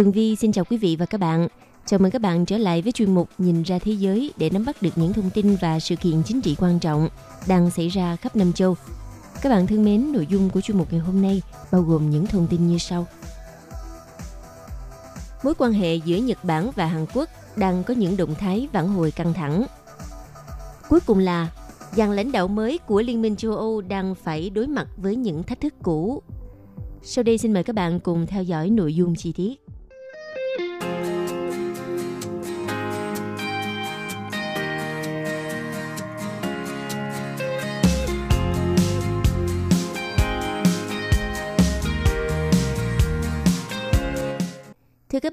Tường Vi xin chào quý vị và các bạn. Chào mừng các bạn trở lại với chuyên mục Nhìn ra thế giới để nắm bắt được những thông tin và sự kiện chính trị quan trọng đang xảy ra khắp năm châu. Các bạn thân mến, nội dung của chuyên mục ngày hôm nay bao gồm những thông tin như sau. Mối quan hệ giữa Nhật Bản và Hàn Quốc đang có những động thái vãn hồi căng thẳng. Cuối cùng là dàn lãnh đạo mới của Liên minh châu Âu đang phải đối mặt với những thách thức cũ. Sau đây xin mời các bạn cùng theo dõi nội dung chi tiết.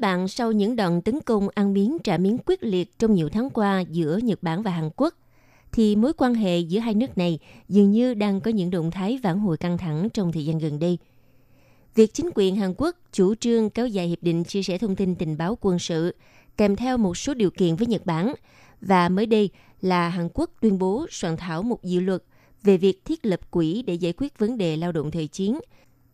Bạn, sau những đòn tấn công ăn miếng trả miếng quyết liệt trong nhiều tháng qua giữa Nhật Bản và Hàn Quốc, thì mối quan hệ giữa hai nước này dường như đang có những động thái vãn hồi căng thẳng trong thời gian gần đây. Việc chính quyền Hàn Quốc chủ trương kéo dài hiệp định chia sẻ thông tin tình báo quân sự kèm theo một số điều kiện với Nhật Bản và mới đây là Hàn Quốc tuyên bố soạn thảo một dự luật về việc thiết lập quỹ để giải quyết vấn đề lao động thời chiến –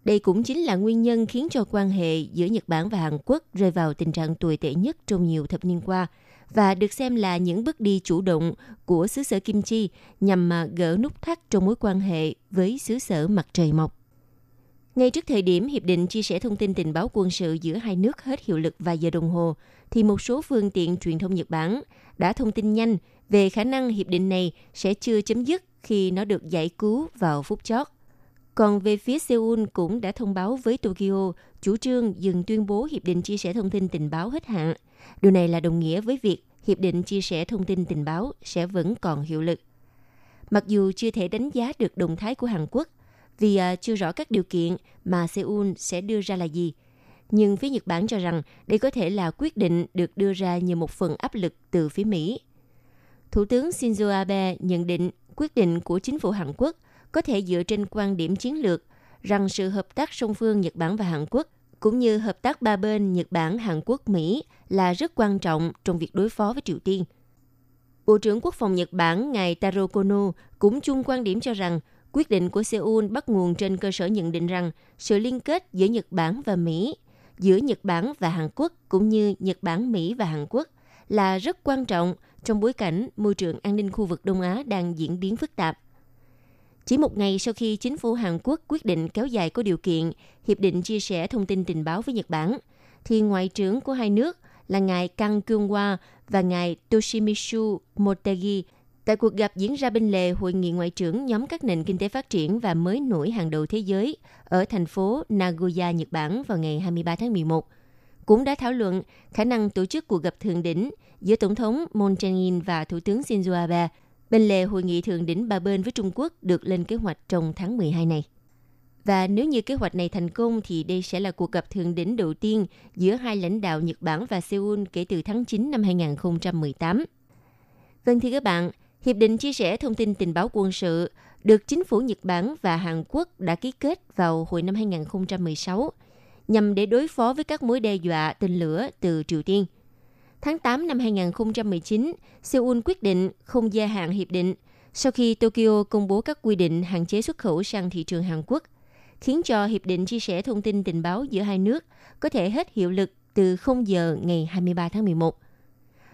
đây cũng chính là nguyên nhân khiến cho quan hệ giữa Nhật Bản và Hàn Quốc rơi vào tình trạng tồi tệ nhất trong nhiều thập niên qua và được xem là những bước đi chủ động của xứ sở Kim Chi nhằm mà gỡ nút thắt trong mối quan hệ với xứ sở mặt trời mọc. Ngay trước thời điểm Hiệp định chia sẻ thông tin tình báo quân sự giữa hai nước hết hiệu lực vài giờ đồng hồ, thì một số phương tiện truyền thông Nhật Bản đã thông tin nhanh về khả năng hiệp định này sẽ chưa chấm dứt khi nó được giải cứu vào phút chót – còn về phía Seoul cũng đã thông báo với Tokyo chủ trương dừng tuyên bố hiệp định chia sẻ thông tin tình báo hết hạn. Điều này là đồng nghĩa với việc hiệp định chia sẻ thông tin tình báo sẽ vẫn còn hiệu lực. Mặc dù chưa thể đánh giá được động thái của Hàn Quốc vì à, chưa rõ các điều kiện mà Seoul sẽ đưa ra là gì, nhưng phía Nhật Bản cho rằng đây có thể là quyết định được đưa ra như một phần áp lực từ phía Mỹ. Thủ tướng Shinzo Abe nhận định quyết định của chính phủ Hàn Quốc – có thể dựa trên quan điểm chiến lược rằng sự hợp tác song phương Nhật Bản và Hàn Quốc cũng như hợp tác ba bên Nhật Bản, Hàn Quốc, Mỹ là rất quan trọng trong việc đối phó với Triều Tiên. Bộ trưởng Quốc phòng Nhật Bản ngài Taro Kono cũng chung quan điểm cho rằng quyết định của Seoul bắt nguồn trên cơ sở nhận định rằng sự liên kết giữa Nhật Bản và Mỹ, giữa Nhật Bản và Hàn Quốc cũng như Nhật Bản, Mỹ và Hàn Quốc là rất quan trọng trong bối cảnh môi trường an ninh khu vực Đông Á đang diễn biến phức tạp. Chỉ một ngày sau khi chính phủ Hàn Quốc quyết định kéo dài có điều kiện hiệp định chia sẻ thông tin tình báo với Nhật Bản, thì ngoại trưởng của hai nước là ngài Kang Kyung-hwa và ngài Toshimitsu Motegi tại cuộc gặp diễn ra bên lề hội nghị ngoại trưởng nhóm các nền kinh tế phát triển và mới nổi hàng đầu thế giới ở thành phố Nagoya, Nhật Bản vào ngày 23 tháng 11, cũng đã thảo luận khả năng tổ chức cuộc gặp thượng đỉnh giữa Tổng thống Moon Jae-in và Thủ tướng Shinzo Abe. Bên lề hội nghị thượng đỉnh ba bên với Trung Quốc được lên kế hoạch trong tháng 12 này. Và nếu như kế hoạch này thành công thì đây sẽ là cuộc gặp thượng đỉnh đầu tiên giữa hai lãnh đạo Nhật Bản và Seoul kể từ tháng 9 năm 2018. Vâng thưa các bạn, Hiệp định chia sẻ thông tin tình báo quân sự được chính phủ Nhật Bản và Hàn Quốc đã ký kết vào hồi năm 2016 nhằm để đối phó với các mối đe dọa tên lửa từ Triều Tiên – Tháng 8 năm 2019, Seoul quyết định không gia hạn hiệp định sau khi Tokyo công bố các quy định hạn chế xuất khẩu sang thị trường Hàn Quốc, khiến cho hiệp định chia sẻ thông tin tình báo giữa hai nước có thể hết hiệu lực từ 0 giờ ngày 23 tháng 11.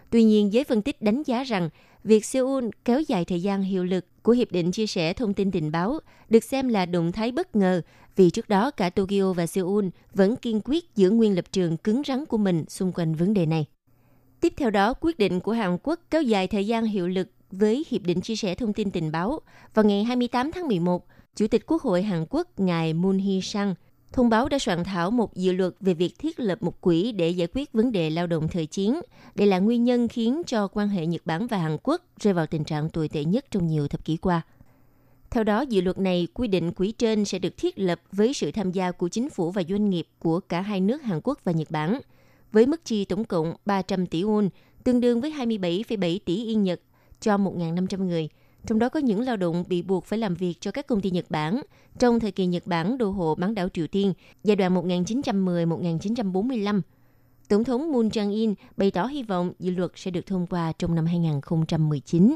Tuy nhiên, giới phân tích đánh giá rằng việc Seoul kéo dài thời gian hiệu lực của Hiệp định chia sẻ thông tin tình báo được xem là động thái bất ngờ vì trước đó cả Tokyo và Seoul vẫn kiên quyết giữ nguyên lập trường cứng rắn của mình xung quanh vấn đề này. Tiếp theo đó, quyết định của Hàn Quốc kéo dài thời gian hiệu lực với Hiệp định chia sẻ thông tin tình báo. Vào ngày 28 tháng 11, Chủ tịch Quốc hội Hàn Quốc ngài Moon Hee-sang thông báo đã soạn thảo một dự luật về việc thiết lập một quỹ để giải quyết vấn đề lao động thời chiến. Đây là nguyên nhân khiến cho quan hệ Nhật Bản và Hàn Quốc rơi vào tình trạng tồi tệ nhất trong nhiều thập kỷ qua. Theo đó, dự luật này quy định quỹ trên sẽ được thiết lập với sự tham gia của chính phủ và doanh nghiệp của cả hai nước Hàn Quốc và Nhật Bản, với mức chi tổng cộng 300 tỷ won, tương đương với 27,7 tỷ yên Nhật cho 1.500 người, trong đó có những lao động bị buộc phải làm việc cho các công ty Nhật Bản trong thời kỳ Nhật Bản đô hộ bán đảo Triều Tiên giai đoạn 1910-1945. Tổng thống Moon Jae-in bày tỏ hy vọng dự luật sẽ được thông qua trong năm 2019.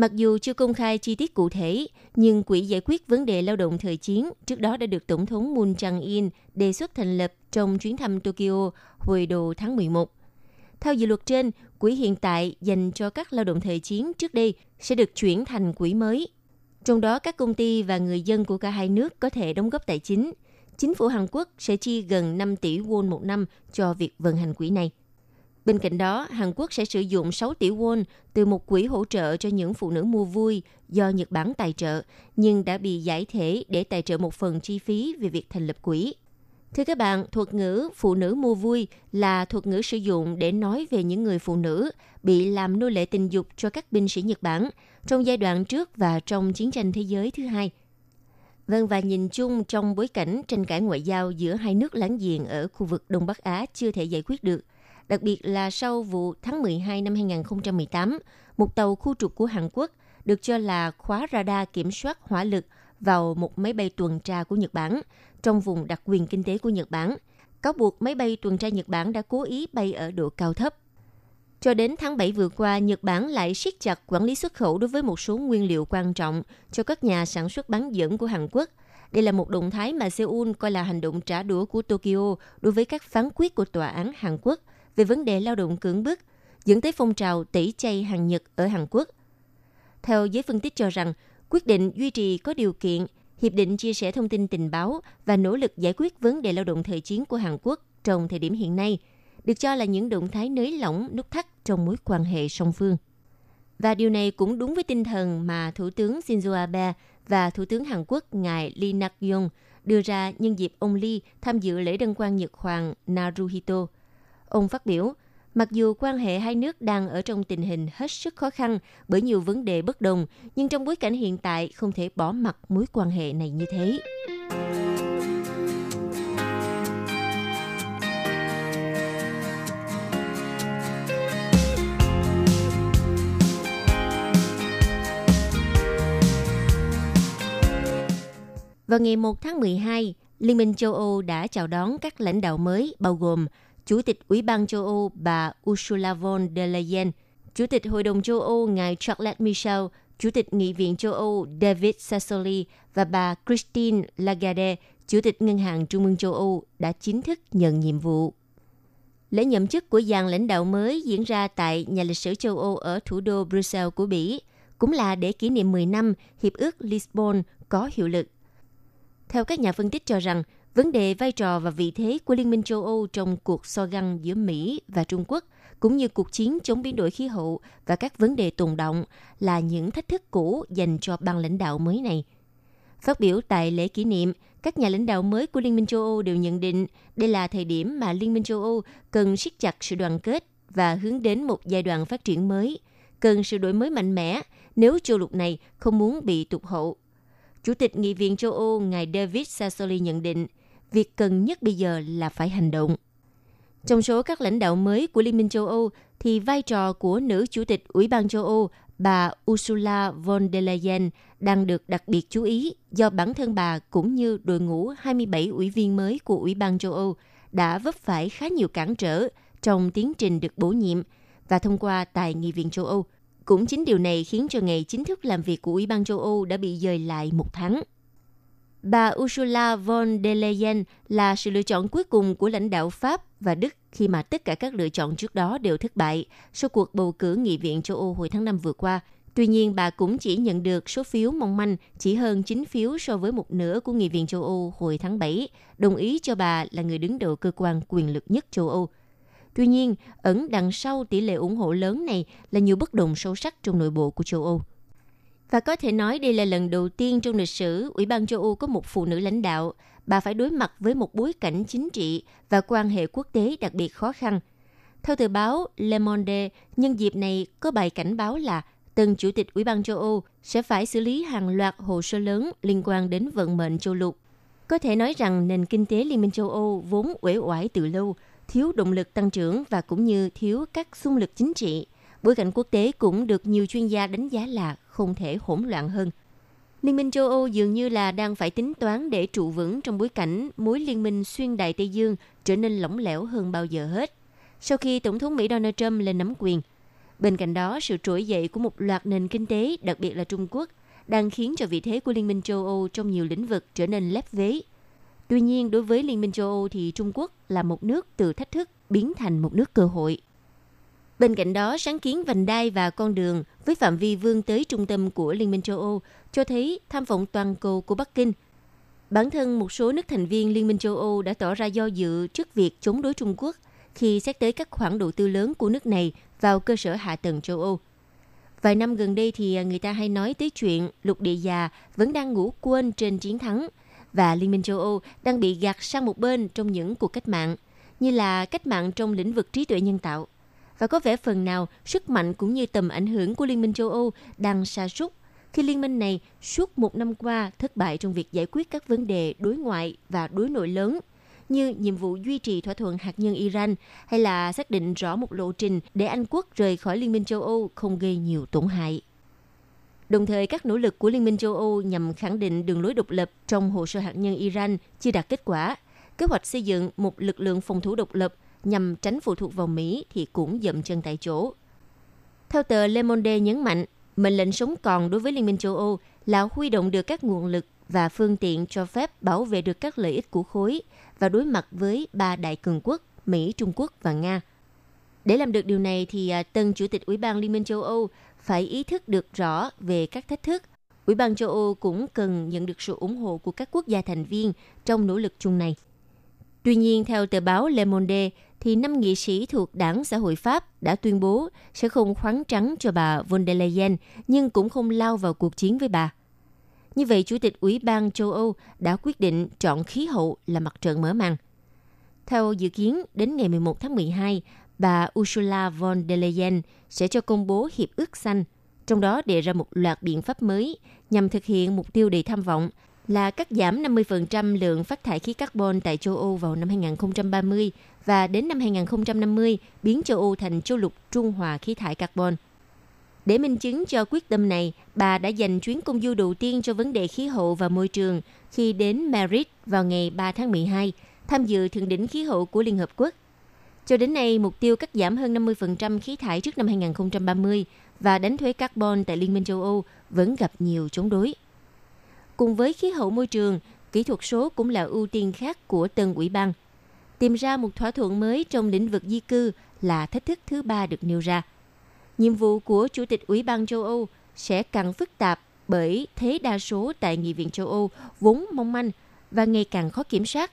Mặc dù chưa công khai chi tiết cụ thể, nhưng Quỹ giải quyết vấn đề lao động thời chiến trước đó đã được Tổng thống Moon Jae-in đề xuất thành lập trong chuyến thăm Tokyo hồi đầu tháng 11. Theo dự luật trên, quỹ hiện tại dành cho các lao động thời chiến trước đây sẽ được chuyển thành quỹ mới. Trong đó các công ty và người dân của cả hai nước có thể đóng góp tài chính. Chính phủ Hàn Quốc sẽ chi gần 5 tỷ won một năm cho việc vận hành quỹ này. Bên cạnh đó, Hàn Quốc sẽ sử dụng 6 tỷ won từ một quỹ hỗ trợ cho những phụ nữ mua vui do Nhật Bản tài trợ, nhưng đã bị giải thể để tài trợ một phần chi phí về việc thành lập quỹ. Thưa các bạn, thuật ngữ phụ nữ mua vui là thuật ngữ sử dụng để nói về những người phụ nữ bị làm nô lệ tình dục cho các binh sĩ Nhật Bản trong giai đoạn trước và trong chiến tranh thế giới thứ hai. Vâng, và nhìn chung trong bối cảnh tranh cãi ngoại giao giữa hai nước láng giềng ở khu vực Đông Bắc Á chưa thể giải quyết được, đặc biệt là sau vụ tháng 12 năm 2018, một tàu khu trục của Hàn Quốc được cho là khóa radar kiểm soát hỏa lực vào một máy bay tuần tra của Nhật Bản trong vùng đặc quyền kinh tế của Nhật Bản, cáo buộc máy bay tuần tra Nhật Bản đã cố ý bay ở độ cao thấp. Cho đến tháng 7 vừa qua, Nhật Bản lại siết chặt quản lý xuất khẩu đối với một số nguyên liệu quan trọng cho các nhà sản xuất bán dẫn của Hàn Quốc. Đây là một động thái mà Seoul coi là hành động trả đũa của Tokyo đối với các phán quyết của tòa án Hàn Quốc về vấn đề lao động cưỡng bức, dẫn tới phong trào tẩy chay hàng Nhật ở Hàn Quốc. Theo giới phân tích cho rằng, quyết định duy trì có điều kiện Hiệp định chia sẻ thông tin tình báo và nỗ lực giải quyết vấn đề lao động thời chiến của Hàn Quốc trong thời điểm hiện nay, được cho là những động thái nới lỏng nút thắt trong mối quan hệ song phương. Và điều này cũng đúng với tinh thần mà Thủ tướng Shinzo Abe và Thủ tướng Hàn Quốc ngài Lee Nak-yong đưa ra nhân dịp ông Lee tham dự lễ đăng quang Nhật Hoàng Naruhito. Ông phát biểu, Mặc dù quan hệ hai nước đang ở trong tình hình hết sức khó khăn bởi nhiều vấn đề bất đồng, nhưng trong bối cảnh hiện tại không thể bỏ mặt mối quan hệ này như thế. Vào ngày 1 tháng 12, Liên minh châu Âu đã chào đón các lãnh đạo mới bao gồm Chủ tịch Ủy ban châu Âu bà Ursula von der Leyen, Chủ tịch Hội đồng châu Âu ngài Charles Michel, Chủ tịch Nghị viện châu Âu David Sassoli và bà Christine Lagarde, Chủ tịch Ngân hàng Trung ương châu Âu đã chính thức nhận nhiệm vụ. Lễ nhậm chức của dàn lãnh đạo mới diễn ra tại nhà lịch sử châu Âu ở thủ đô Brussels của Bỉ, cũng là để kỷ niệm 10 năm Hiệp ước Lisbon có hiệu lực. Theo các nhà phân tích cho rằng, Vấn đề vai trò và vị thế của Liên minh châu Âu trong cuộc so găng giữa Mỹ và Trung Quốc, cũng như cuộc chiến chống biến đổi khí hậu và các vấn đề tồn động là những thách thức cũ dành cho ban lãnh đạo mới này. Phát biểu tại lễ kỷ niệm, các nhà lãnh đạo mới của Liên minh châu Âu đều nhận định đây là thời điểm mà Liên minh châu Âu cần siết chặt sự đoàn kết và hướng đến một giai đoạn phát triển mới, cần sự đổi mới mạnh mẽ nếu châu lục này không muốn bị tụt hậu. Chủ tịch Nghị viện châu Âu ngài David Sassoli nhận định – việc cần nhất bây giờ là phải hành động. Trong số các lãnh đạo mới của Liên minh châu Âu, thì vai trò của nữ chủ tịch Ủy ban châu Âu bà Ursula von der Leyen đang được đặc biệt chú ý do bản thân bà cũng như đội ngũ 27 ủy viên mới của Ủy ban châu Âu đã vấp phải khá nhiều cản trở trong tiến trình được bổ nhiệm và thông qua tại Nghị viện châu Âu. Cũng chính điều này khiến cho ngày chính thức làm việc của Ủy ban châu Âu đã bị dời lại một tháng. Bà Ursula von der Leyen là sự lựa chọn cuối cùng của lãnh đạo Pháp và Đức khi mà tất cả các lựa chọn trước đó đều thất bại sau cuộc bầu cử nghị viện châu Âu hồi tháng 5 vừa qua. Tuy nhiên, bà cũng chỉ nhận được số phiếu mong manh chỉ hơn 9 phiếu so với một nửa của nghị viện châu Âu hồi tháng 7, đồng ý cho bà là người đứng đầu cơ quan quyền lực nhất châu Âu. Tuy nhiên, ẩn đằng sau tỷ lệ ủng hộ lớn này là nhiều bất đồng sâu sắc trong nội bộ của châu Âu. Và có thể nói đây là lần đầu tiên trong lịch sử Ủy ban châu Âu có một phụ nữ lãnh đạo. Bà phải đối mặt với một bối cảnh chính trị và quan hệ quốc tế đặc biệt khó khăn. Theo tờ báo Le Monde, nhân dịp này có bài cảnh báo là tân chủ tịch Ủy ban châu Âu sẽ phải xử lý hàng loạt hồ sơ lớn liên quan đến vận mệnh châu lục. Có thể nói rằng nền kinh tế Liên minh châu Âu vốn uể oải từ lâu, thiếu động lực tăng trưởng và cũng như thiếu các xung lực chính trị. Bối cảnh quốc tế cũng được nhiều chuyên gia đánh giá là không thể hỗn loạn hơn. Liên minh châu Âu dường như là đang phải tính toán để trụ vững trong bối cảnh mối liên minh xuyên đại Tây Dương trở nên lỏng lẻo hơn bao giờ hết. Sau khi Tổng thống Mỹ Donald Trump lên nắm quyền, bên cạnh đó sự trỗi dậy của một loạt nền kinh tế, đặc biệt là Trung Quốc, đang khiến cho vị thế của Liên minh châu Âu trong nhiều lĩnh vực trở nên lép vế. Tuy nhiên, đối với Liên minh châu Âu thì Trung Quốc là một nước từ thách thức biến thành một nước cơ hội. Bên cạnh đó, sáng kiến vành đai và con đường với phạm vi vươn tới trung tâm của Liên minh châu Âu cho thấy tham vọng toàn cầu của Bắc Kinh. Bản thân một số nước thành viên Liên minh châu Âu đã tỏ ra do dự trước việc chống đối Trung Quốc khi xét tới các khoản đầu tư lớn của nước này vào cơ sở hạ tầng châu Âu. Vài năm gần đây thì người ta hay nói tới chuyện lục địa già vẫn đang ngủ quên trên chiến thắng và Liên minh châu Âu đang bị gạt sang một bên trong những cuộc cách mạng, như là cách mạng trong lĩnh vực trí tuệ nhân tạo. Và có vẻ phần nào sức mạnh cũng như tầm ảnh hưởng của Liên minh châu Âu đang sa sút khi liên minh này suốt một năm qua thất bại trong việc giải quyết các vấn đề đối ngoại và đối nội lớn như nhiệm vụ duy trì thỏa thuận hạt nhân Iran hay là xác định rõ một lộ trình để Anh quốc rời khỏi Liên minh châu Âu không gây nhiều tổn hại. Đồng thời, các nỗ lực của Liên minh châu Âu nhằm khẳng định đường lối độc lập trong hồ sơ hạt nhân Iran chưa đạt kết quả. Kế hoạch xây dựng một lực lượng phòng thủ độc lập nhằm tránh phụ thuộc vào Mỹ thì cũng dậm chân tại chỗ. Theo tờ Le Monde nhấn mạnh, mệnh lệnh sống còn đối với Liên minh châu Âu là huy động được các nguồn lực và phương tiện cho phép bảo vệ được các lợi ích của khối và đối mặt với ba đại cường quốc Mỹ, Trung Quốc và Nga. Để làm được điều này thì à, tân chủ tịch Ủy ban Liên minh châu Âu phải ý thức được rõ về các thách thức. Ủy ban châu Âu cũng cần nhận được sự ủng hộ của các quốc gia thành viên trong nỗ lực chung này. Tuy nhiên, theo tờ báo Le Monde, thì năm nghị sĩ thuộc Đảng Xã hội Pháp đã tuyên bố sẽ không khoáng trắng cho bà von der Leyen, nhưng cũng không lao vào cuộc chiến với bà. Như vậy, Chủ tịch Ủy ban châu Âu đã quyết định chọn khí hậu là mặt trận mở màn. Theo dự kiến, đến ngày 11 tháng 12, bà Ursula von der Leyen sẽ cho công bố Hiệp ước Xanh, trong đó đề ra một loạt biện pháp mới nhằm thực hiện mục tiêu đầy tham vọng là cắt giảm 50% lượng phát thải khí carbon tại châu Âu vào năm 2030 và đến năm 2050 biến châu Âu thành châu lục trung hòa khí thải carbon. Để minh chứng cho quyết tâm này, bà đã dành chuyến công du đầu tiên cho vấn đề khí hậu và môi trường khi đến Madrid vào ngày 3 tháng 12, tham dự thượng đỉnh khí hậu của Liên Hợp Quốc. Cho đến nay, mục tiêu cắt giảm hơn 50% khí thải trước năm 2030 và đánh thuế carbon tại Liên minh châu Âu vẫn gặp nhiều chống đối. Cùng với khí hậu môi trường, kỹ thuật số cũng là ưu tiên khác của từng ủy ban. Tìm ra một thỏa thuận mới trong lĩnh vực di cư là thách thức thứ ba được nêu ra. Nhiệm vụ của Chủ tịch Ủy ban châu Âu sẽ càng phức tạp bởi thế đa số tại Nghị viện châu Âu vốn mong manh và ngày càng khó kiểm soát.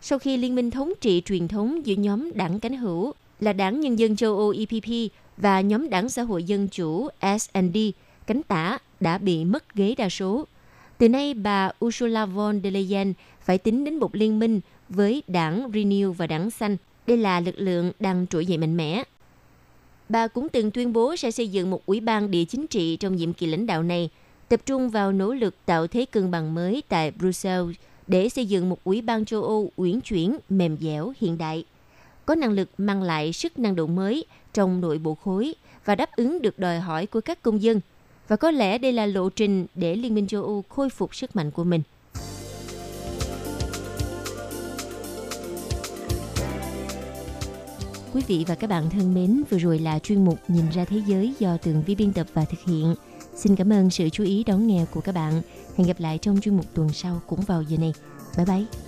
Sau khi liên minh thống trị truyền thống giữa nhóm đảng cánh hữu là Đảng Nhân dân châu Âu EPP và nhóm đảng xã hội dân chủ S&D cánh tả đã bị mất ghế đa số. Từ nay, bà Ursula von der Leyen phải tính đến một liên minh với đảng Renew và đảng Xanh. Đây là lực lượng đang trỗi dậy mạnh mẽ. Bà cũng từng tuyên bố sẽ xây dựng một ủy ban địa chính trị trong nhiệm kỳ lãnh đạo này, tập trung vào nỗ lực tạo thế cân bằng mới tại Brussels để xây dựng một ủy ban châu Âu uyển chuyển, mềm dẻo, hiện đại, có năng lực mang lại sức năng động mới trong nội bộ khối và đáp ứng được đòi hỏi của các công dân – và có lẽ đây là lộ trình để Liên minh châu Âu khôi phục sức mạnh của mình. Quý vị và các bạn thân mến, vừa rồi là chuyên mục Nhìn ra thế giới do tường vi biên tập và thực hiện. Xin cảm ơn sự chú ý đón nghe của các bạn. Hẹn gặp lại trong chuyên mục tuần sau cũng vào giờ này. Bye bye!